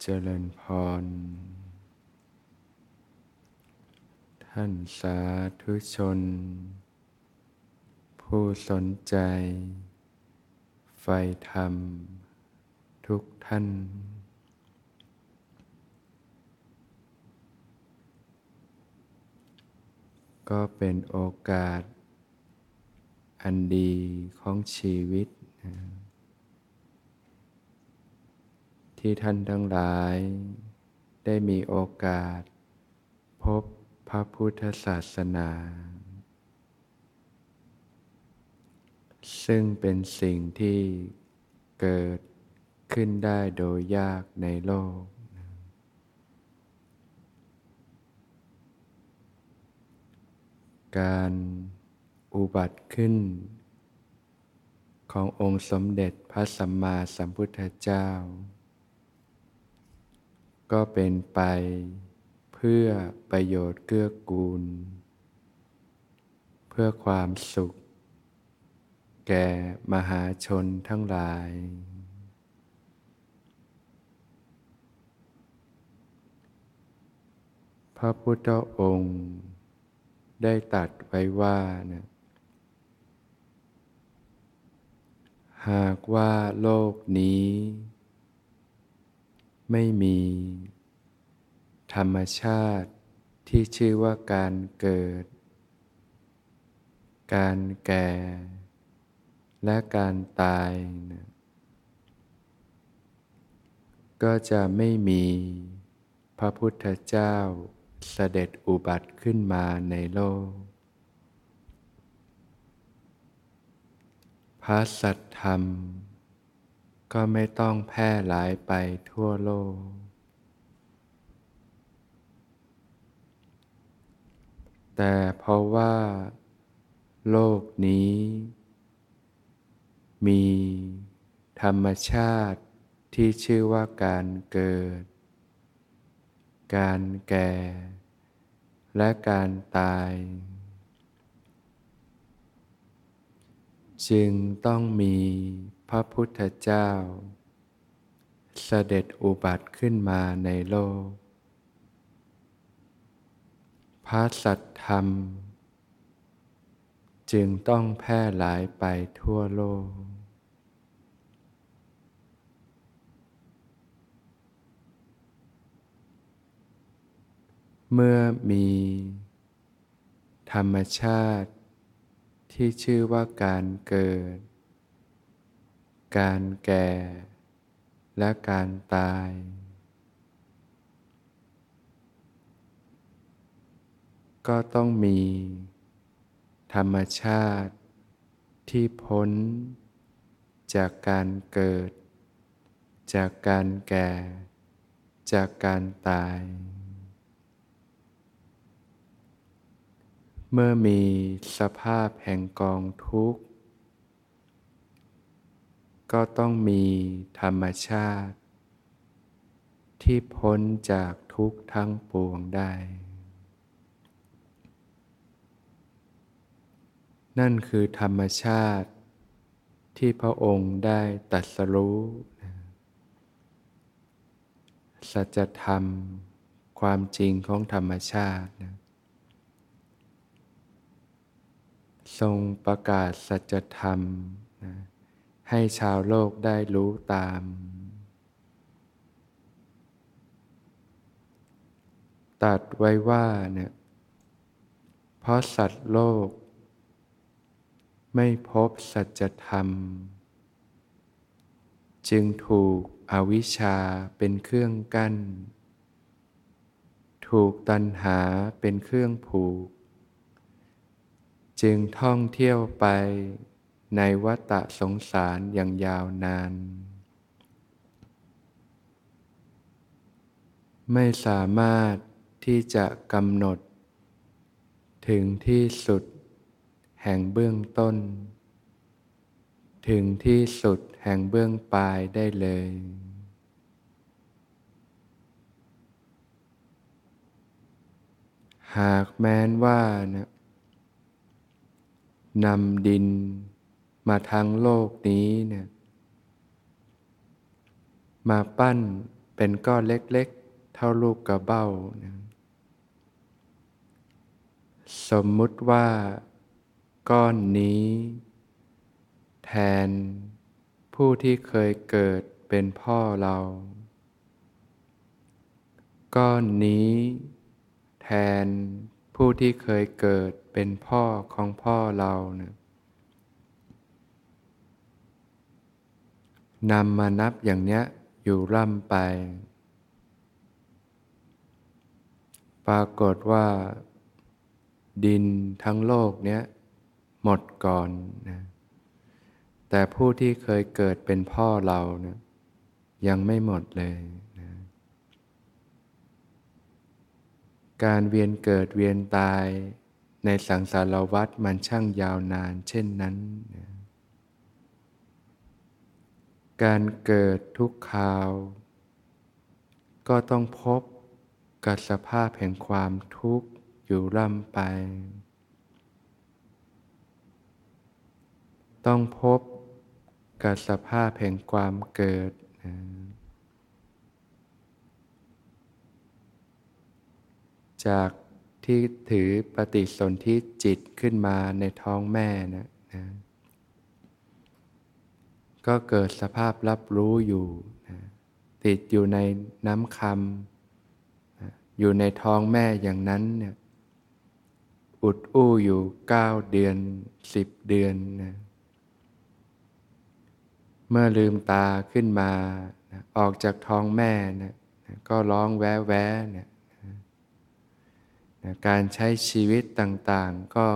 เจริญพร ท่านสาธุชน ผู้สนใจ ไฟธรรม ทุกท่าน ก็เป็นโอกาสอันดีของชีวิตนะ ที่ท่านทั้งหลาย ได้มีโอกาส พบพระพุทธศาสนา ซึ่งเป็นสิ่งที่เกิดขึ้นได้โดยยากในโลก การอุบัติขึ้น ขององค์สมเด็จพระสัมมาสัมพุทธเจ้า ก็เป็นไปเพื่อประโยชน์เกื้อกูล เพื่อความสุข แก่มหาชนทั้งหลาย พระพุทธองค์ได้ตัดไว้ว่านะหากว่าโลกนี้ ไม่มี ธรรมชาติที่ชื่อว่าการเกิด การแก่ และการตายนะก็จะไม่มีพระพุทธเจ้าเสด็จอุบัติขึ้นมาในโลก พระสัทธรรม ก็ไม่ต้องแพร่หลายไปทั่วโลก แต่เพราะว่า โลกนี้ มีธรรมชาติที่ชื่อว่าการเกิด การแก่ และการตาย จึงต้องมี พระพุทธเจ้า เสด็จอุบัติขึ้นมาในโลก พระสัตธรรม จึงต้องแพร่หลายไปทั่วโลก เมื่อมีธรรมชาติที่ชื่อว่าการเกิด การแก่และการตาย ก็ต้องมี ธรรมชาติที่พ้น จากการเกิด จากการแก่ จากการตาย เมื่อมีสภาพแห่งกองทุกข์ ก็ต้องมีธรรมชาติ ที่พ้นจากทุกทั้งปวงได้ นั่นคือธรรมชาติที่พระองค์ได้ตัดสรู้ สัจธรรมความจริงของธรรมชาตินะทรงประกาศสัจธรรมนะ ให้ชาวโลกได้รู้ตาม ตัดไว้ว่าเนี่ยเพราะสัตว์โลก ไม่พบสัจธรรม จึงถูกอวิชชาเป็นเครื่องกั้น ถูกตัณหาเป็นเครื่องผูก จึงท่องเที่ยวไป ในวัฏสงสารอย่างยาวนาน ไม่สามารถที่จะกำหนด ถึงที่สุด แห่งเบื้องต้น ถึงที่สุดแห่งเบื้องปลายได้เลย หากแม้นว่านะนำดิน มาทางโลกนี้เนี่ยมาปั้นเป็นก้อนเล็กๆ เท่าลูกกระเบ้านะสมมุติว่าก้อนนี้ แทนผู้ที่เคยเกิดเป็นพ่อเรา ก้อนนี้ แทนผู้ที่เคยเกิดเป็นพ่อของพ่อเราเนะ นำมานับอย่างเนี้ยอยู่ร่ำไป ปรากฏว่า ดินทั้งโลกเนี้ยหมดก่อนนะแต่ผู้ที่เคยเกิดเป็นพ่อเรานะยังไม่หมดเลยนะการเวียนเกิดเวียนตายในสังสารวัฏมันช่างยาวนานเช่นนั้นนะ การเกิดทุกคราว ก็ต้องพบกับสภาพแห่งความทุกข์อยู่ร่ำไป ต้องพบกับสภาพแห่งความเกิด จากที่ถือปฏิสนธิจิตขึ้นมาในท้องแม่นะนะ ก็เกิดสภาพรับรู้อยู่นะติดอยู่ในน้ำคำนะอยู่ในท้องแม่อย่างนั้นเนี่ยอุดอู้อยู่เก้าเดือนสิบเดือนนะเมื่อลืมตาขึ้นมานะออกจากท้องแม่นะนะก็ร้องแว้แว้เนี่ยนะการใช้ชีวิตต่างๆก็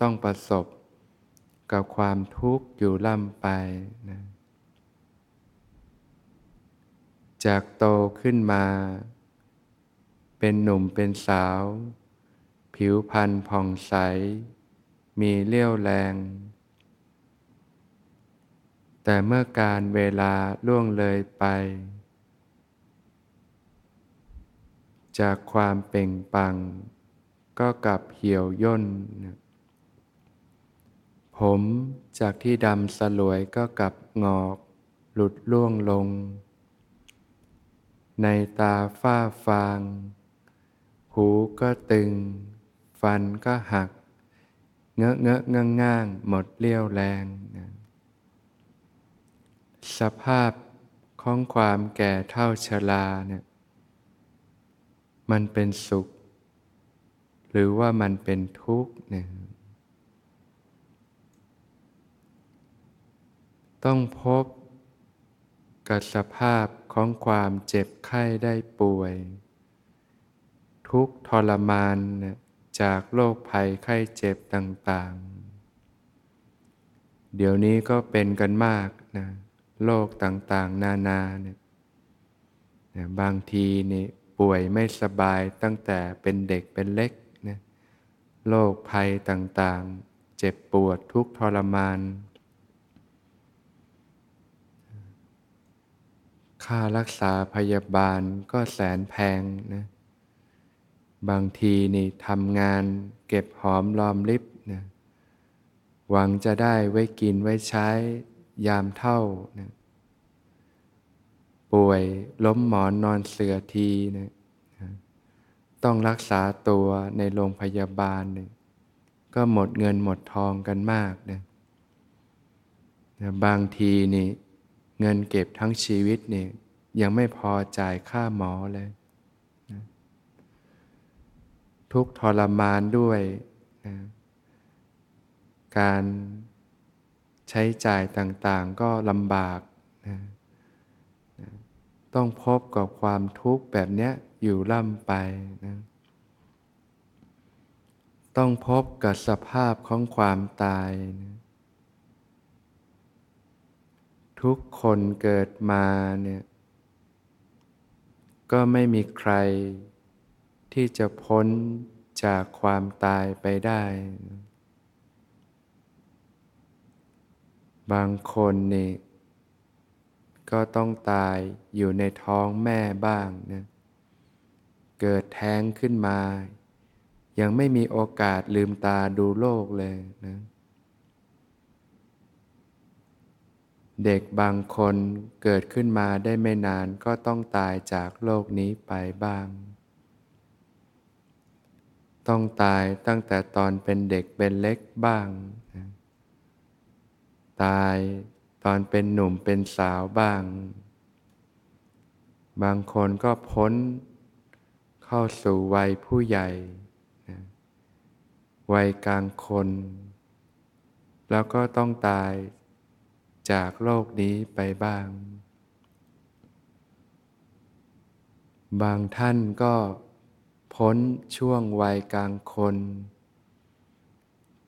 ต้องประสบ กับความทุกข์อยู่ล่ำไปนะจากโตขึ้นมา เป็นหนุ่มเป็นสาว ผิวพรรณผ่องใส มีเลี้ยวแรง แต่เมื่อการเวลาล่วงเลยไป จากความเป่งปัง ก็กลับเหี่ยวย่น ผมจากที่ดำสลวยก็กลับงอก หลุดล่วงลง ในตาฝ้าฟาง หูก็ตึง ฟันก็หัก เงอะเงอะง่างง่างหมดเลี้ยวแรงนะสภาพของความแก่เท่าชราเนี่ยมันเป็นสุข หรือว่ามันเป็นทุกข์เนี่ย ต้องพบกับสภาพของความเจ็บไข้ได้ป่วย ทุกทรมานจากโรคภัยไข้เจ็บต่างๆ เดี๋ยวนี้ก็เป็นกันมากนะโรคต่างๆ นานาเนี่ยบางทีนี่ป่วยไม่สบายตั้งแต่เป็นเด็กเป็นเล็กนะโรคภัยต่างๆ เจ็บปวดทุกทรมาน ค่ารักษาพยาบาลก็แสนแพงนะ บางทีนี่ทำงานเก็บหอมรอมริบนะหวังจะได้ไว้กินไว้ใช้ยามเท่านะป่วยล้มหมอนนอนเสือทีนะต้องรักษาตัวในโรงพยาบาลเนี่ยก็หมดเงินหมดทองกันมากนะนะบางทีนี่ เงินเก็บทั้งชีวิตเนี่ยยังไม่พอจ่ายค่าหมอเลยนะทุกทรมานด้วยนะการใช้จ่ายต่างๆก็ลำบากนะนะต้องพบกับความทุกข์แบบนี้อยู่ล่ำไปนะต้องพบกับสภาพของความตายนะ ทุกคนเกิดมาเนี่ยก็ไม่มีใครที่จะพ้นจากความตายไปได้ บางคนนี่ก็ต้องตายอยู่ในท้องแม่บ้างนะเกิดแท้งขึ้นมา ยังไม่มีโอกาสลืมตาดูโลกเลยนะ เด็กบางคนเกิดขึ้นมาได้ไม่นานก็ต้องตายจากโลกนี้ไปบ้าง ต้องตายตั้งแต่ตอนเป็นเด็กเป็นเล็กบ้าง ตายตอนเป็นหนุ่มเป็นสาวบ้าง บางคนก็พ้นเข้าสู่วัยผู้ใหญ่ วัยกลางคน แล้วก็ต้องตาย จากโลกนี้ไปบ้าง บางท่านก็พ้นช่วงวัยกลางคน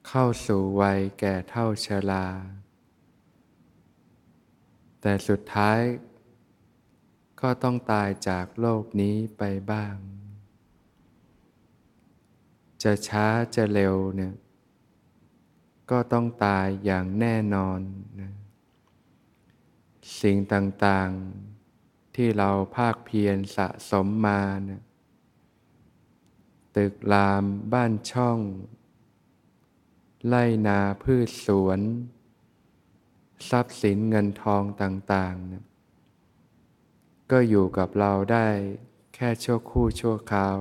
เข้าสู่วัยแก่เท่าชรา แต่สุดท้ายก็ต้องตายจากโลกนี้ไปบ้าง จะช้าจะเร็วเนี่ย ก็ต้องตายอย่างแน่นอนนะ สิ่งต่างๆ ที่เราภาคเพียรสะสมมานะตึกรามบ้านช่อง ไล่นาพืชสวน ทรัพย์สินเงินทองต่างๆนะก็อยู่กับเราได้แค่ชั่วคู่ชั่วคราว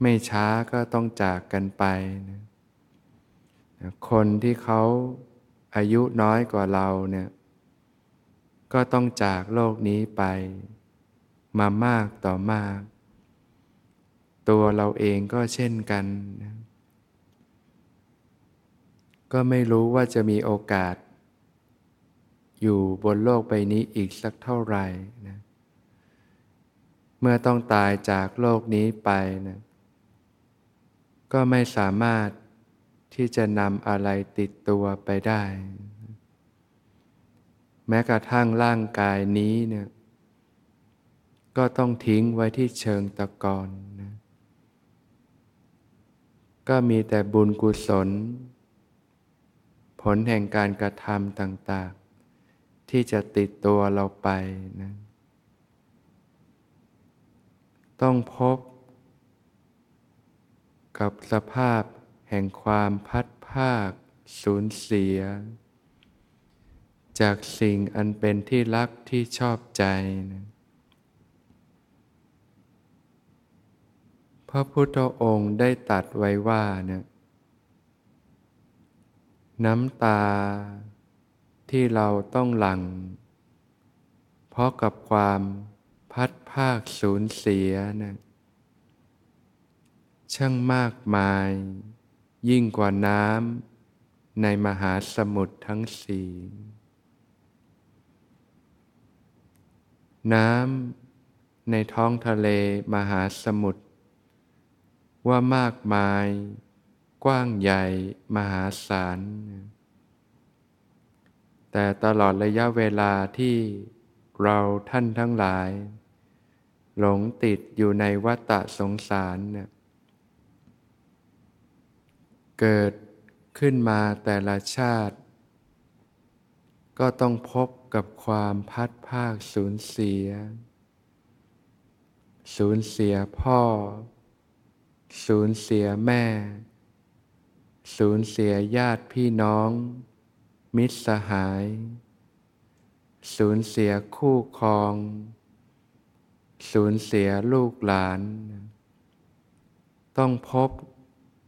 ไม่ช้าก็ต้องจากกันไปนะคนที่เขา อายุน้อยกว่าเราเนี่ยก็ต้องจากโลกนี้ไป มามากต่อมาก ตัวเราเองก็เช่นกัน ก็ไม่รู้ว่าจะมีโอกาส อยู่บนโลกใบนี้อีกสักเท่าไหร่นะเมื่อต้องตายจากโลกนี้ไปนะก็ไม่สามารถ ที่จะนำอะไรติดตัวไปได้ แม้กระทั่งร่างกายนี้เนี่ยก็ต้องทิ้งไว้ที่เชิงตะกอนนะก็มีแต่บุญกุศล ผลแห่งการกระทำต่าง ๆ ที่จะติดตัวเราไปนะต้องพบกับสภาพ ห่งความพัดภาคสูญเสีย จากสิ่งอันเป็นที่รักที่ชอบใจนะพระพุทธองค์ได้ตัดไว้ว่าเนะน้ำตาที่เราต้องหลั่ง เพราะกับความพัดภาคสูญเสียนะช่างมากมาย ยิ่งกว่าน้ำในมหาสมุทรทั้งสี่น้ำในท้องทะเลมหาสมุทรว่ามากมาย กว้างใหญ่มหาศาล แต่ตลอดระยะเวลาที่เราท่านทั้งหลาย หลงติดอยู่ในวัฏสงสารเนี่ย เกิดขึ้นมาแต่ละชาติ ก็ต้องพบกับความพัดภาคสูญเสีย สูญเสียพ่อ สูญเสียแม่ สูญเสียญาติพี่น้อง มิตรสหาย สูญเสียคู่ครอง สูญเสียลูกหลาน ต้องพบ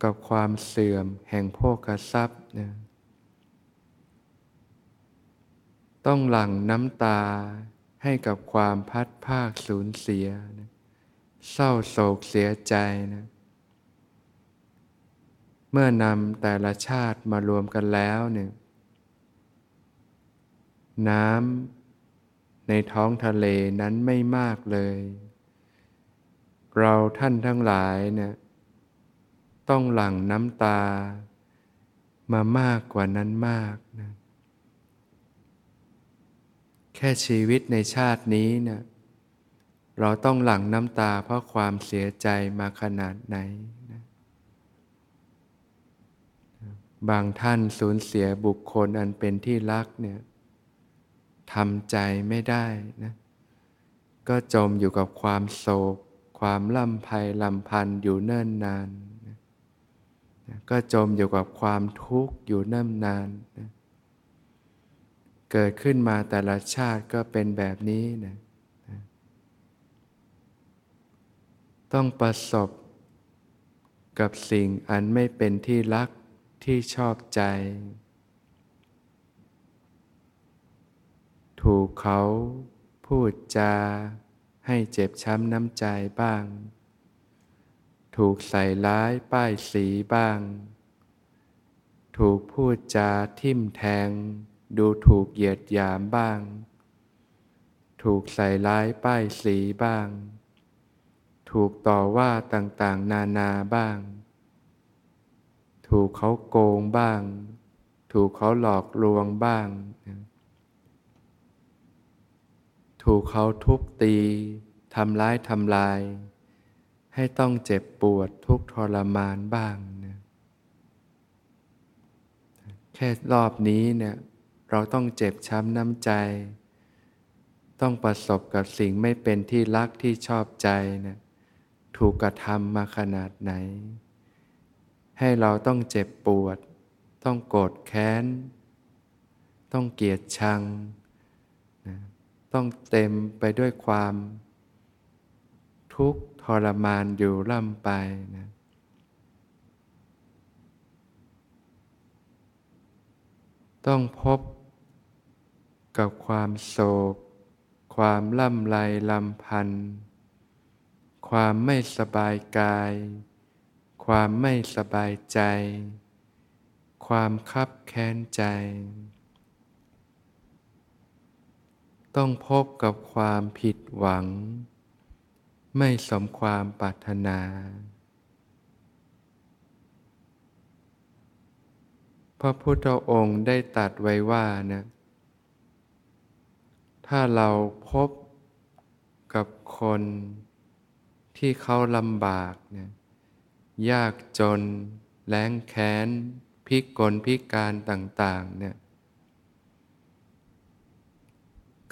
กับความเสื่อมแห่งโภคทรัพย์นะต้องหลั่งน้ำตาให้กับความพัดภาคสูญเสียนะเศร้าโศกเสียใจนะเมื่อนำแต่ละชาติมารวมกันแล้วเนี่ยน้ำในท้องทะเลนั้นไม่มากเลย เราท่านทั้งหลายเนี่ย ต้องหลั่งน้ำตามามากกว่านั้นมากนะแค่ชีวิตในชาตินี้เนะี่ยเราต้องหลั่งน้ำตาเพราะความเสียใจมาขนาดไหนนะบางท่านสูญเสียบุคคลอันเป็นที่รักเนี่ยทำใจไม่ได้นะก็จมอยู่กับความโศก ความลำไพลำพันอยู่เนิ่นนาน ก็จมอยู่กับความทุกข์อยู่เนิ่นนานนะเกิดขึ้นมาแต่ละชาติก็เป็นแบบนี้นะต้องประสบกับสิ่งอันไม่เป็นที่รักที่ชอบใจ ถูกเขาพูดจาให้เจ็บช้ำน้ำใจบ้าง ถูกใส่ร้ายป้ายสีบ้าง ถูกพูดจาทิ่มแทง ดูถูกเหยียดหยามบ้าง ถูกใส่ร้ายป้ายสีบ้าง ถูกต่อว่าต่างๆ นานาบ้าง ถูกเขาโกงบ้าง ถูกเขาหลอกลวงบ้าง ถูกเขาทุบตีทำร้ายทำลาย ให้ต้องเจ็บปวดทุกทรมานบ้างนะแค่รอบนี้เนี่ยเราต้องเจ็บช้ำน้ำใจ ต้องประสบกับสิ่งไม่เป็นที่รักที่ชอบใจนะถูกกระทำมาขนาดไหน ให้เราต้องเจ็บปวด ต้องโกรธแค้น ต้องเกลียดชังนะต้องเต็มไปด้วยความทุกข์ ทรมานอยู่ล่ำไปนะต้องพบกับความโศก ความล่ำไรลำพัน ความไม่สบายกาย ความไม่สบายใจ ความคับแค้นใจ ต้องพบกับความผิดหวัง ไม่สมความปรารถนา พระพุทธองค์ได้ตัดไว้ว่านะถ้าเราพบกับคนที่เขาลำบากเนี่ยยากจนแล้งแค้น พิกลพิการต่าง ๆ เนี่ย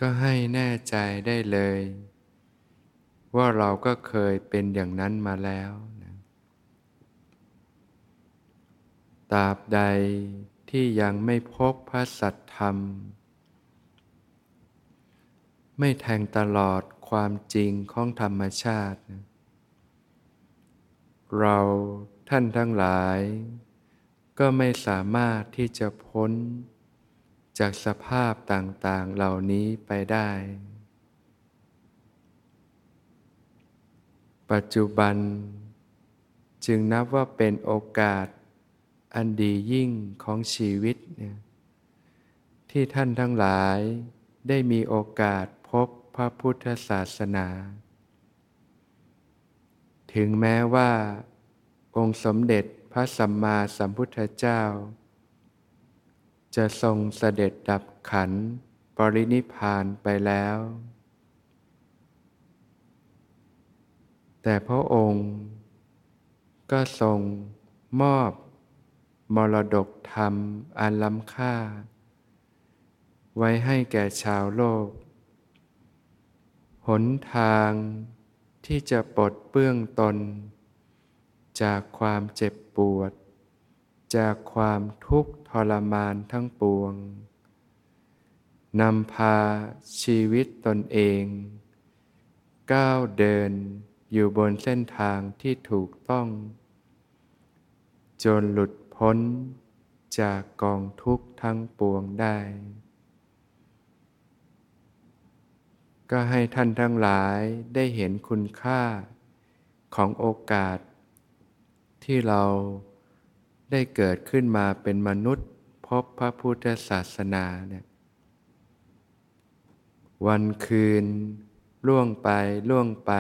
ก็ให้แน่ใจได้เลย ว่าเราก็เคยเป็นอย่างนั้นมาแล้วนะตราบใดที่ยังไม่พบพระสัตธรรม ไม่แทงตลอดความจริงของธรรมชาตินะเราท่านทั้งหลาย ก็ไม่สามารถที่จะพ้นจากสภาพต่างๆเหล่านี้ไปได้ ปัจจุบัน จึงนับว่าเป็นโอกาสอันดียิ่งของชีวิตเนี่ยที่ท่านทั้งหลายได้มีโอกาสพบพระพุทธศาสนา ถึงแม้ว่า องค์สมเด็จพระสัมมาสัมพุทธเจ้า จะทรงเสด็จดับขันปรินิพานไปแล้ว แต่พระองค์ ก็ทรงมอบ มรดกธรรมอันล้ำค่า ไว้ให้แก่ชาวโลก หนทางที่จะปลดเปื้องตน จากความเจ็บปวด จากความทุกข์ทรมานทั้งปวงนำพาชีวิตตนเอง ก้าวเดิน อยู่บนเส้นทางที่ถูกต้อง จนหลุดพ้นจากกองทุกข์ทั้งปวงได้ ก็ให้ท่านทั้งหลายได้เห็นคุณค่าของโอกาส ที่เราได้เกิดขึ้นมาเป็นมนุษย์พบพระพุทธศาสนาเนี่ยวันคืน ล่วงไปล่วงไป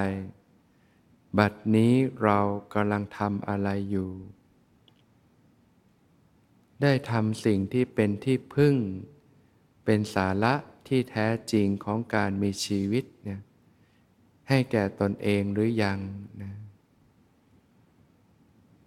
บัดนี้เรากำลังทำอะไรอยู่ ได้ทำสิ่งที่เป็นที่พึ่ง เป็นสาระที่แท้จริงของการมีชีวิตเนี่ยให้แก่ตนเองหรือยังนะ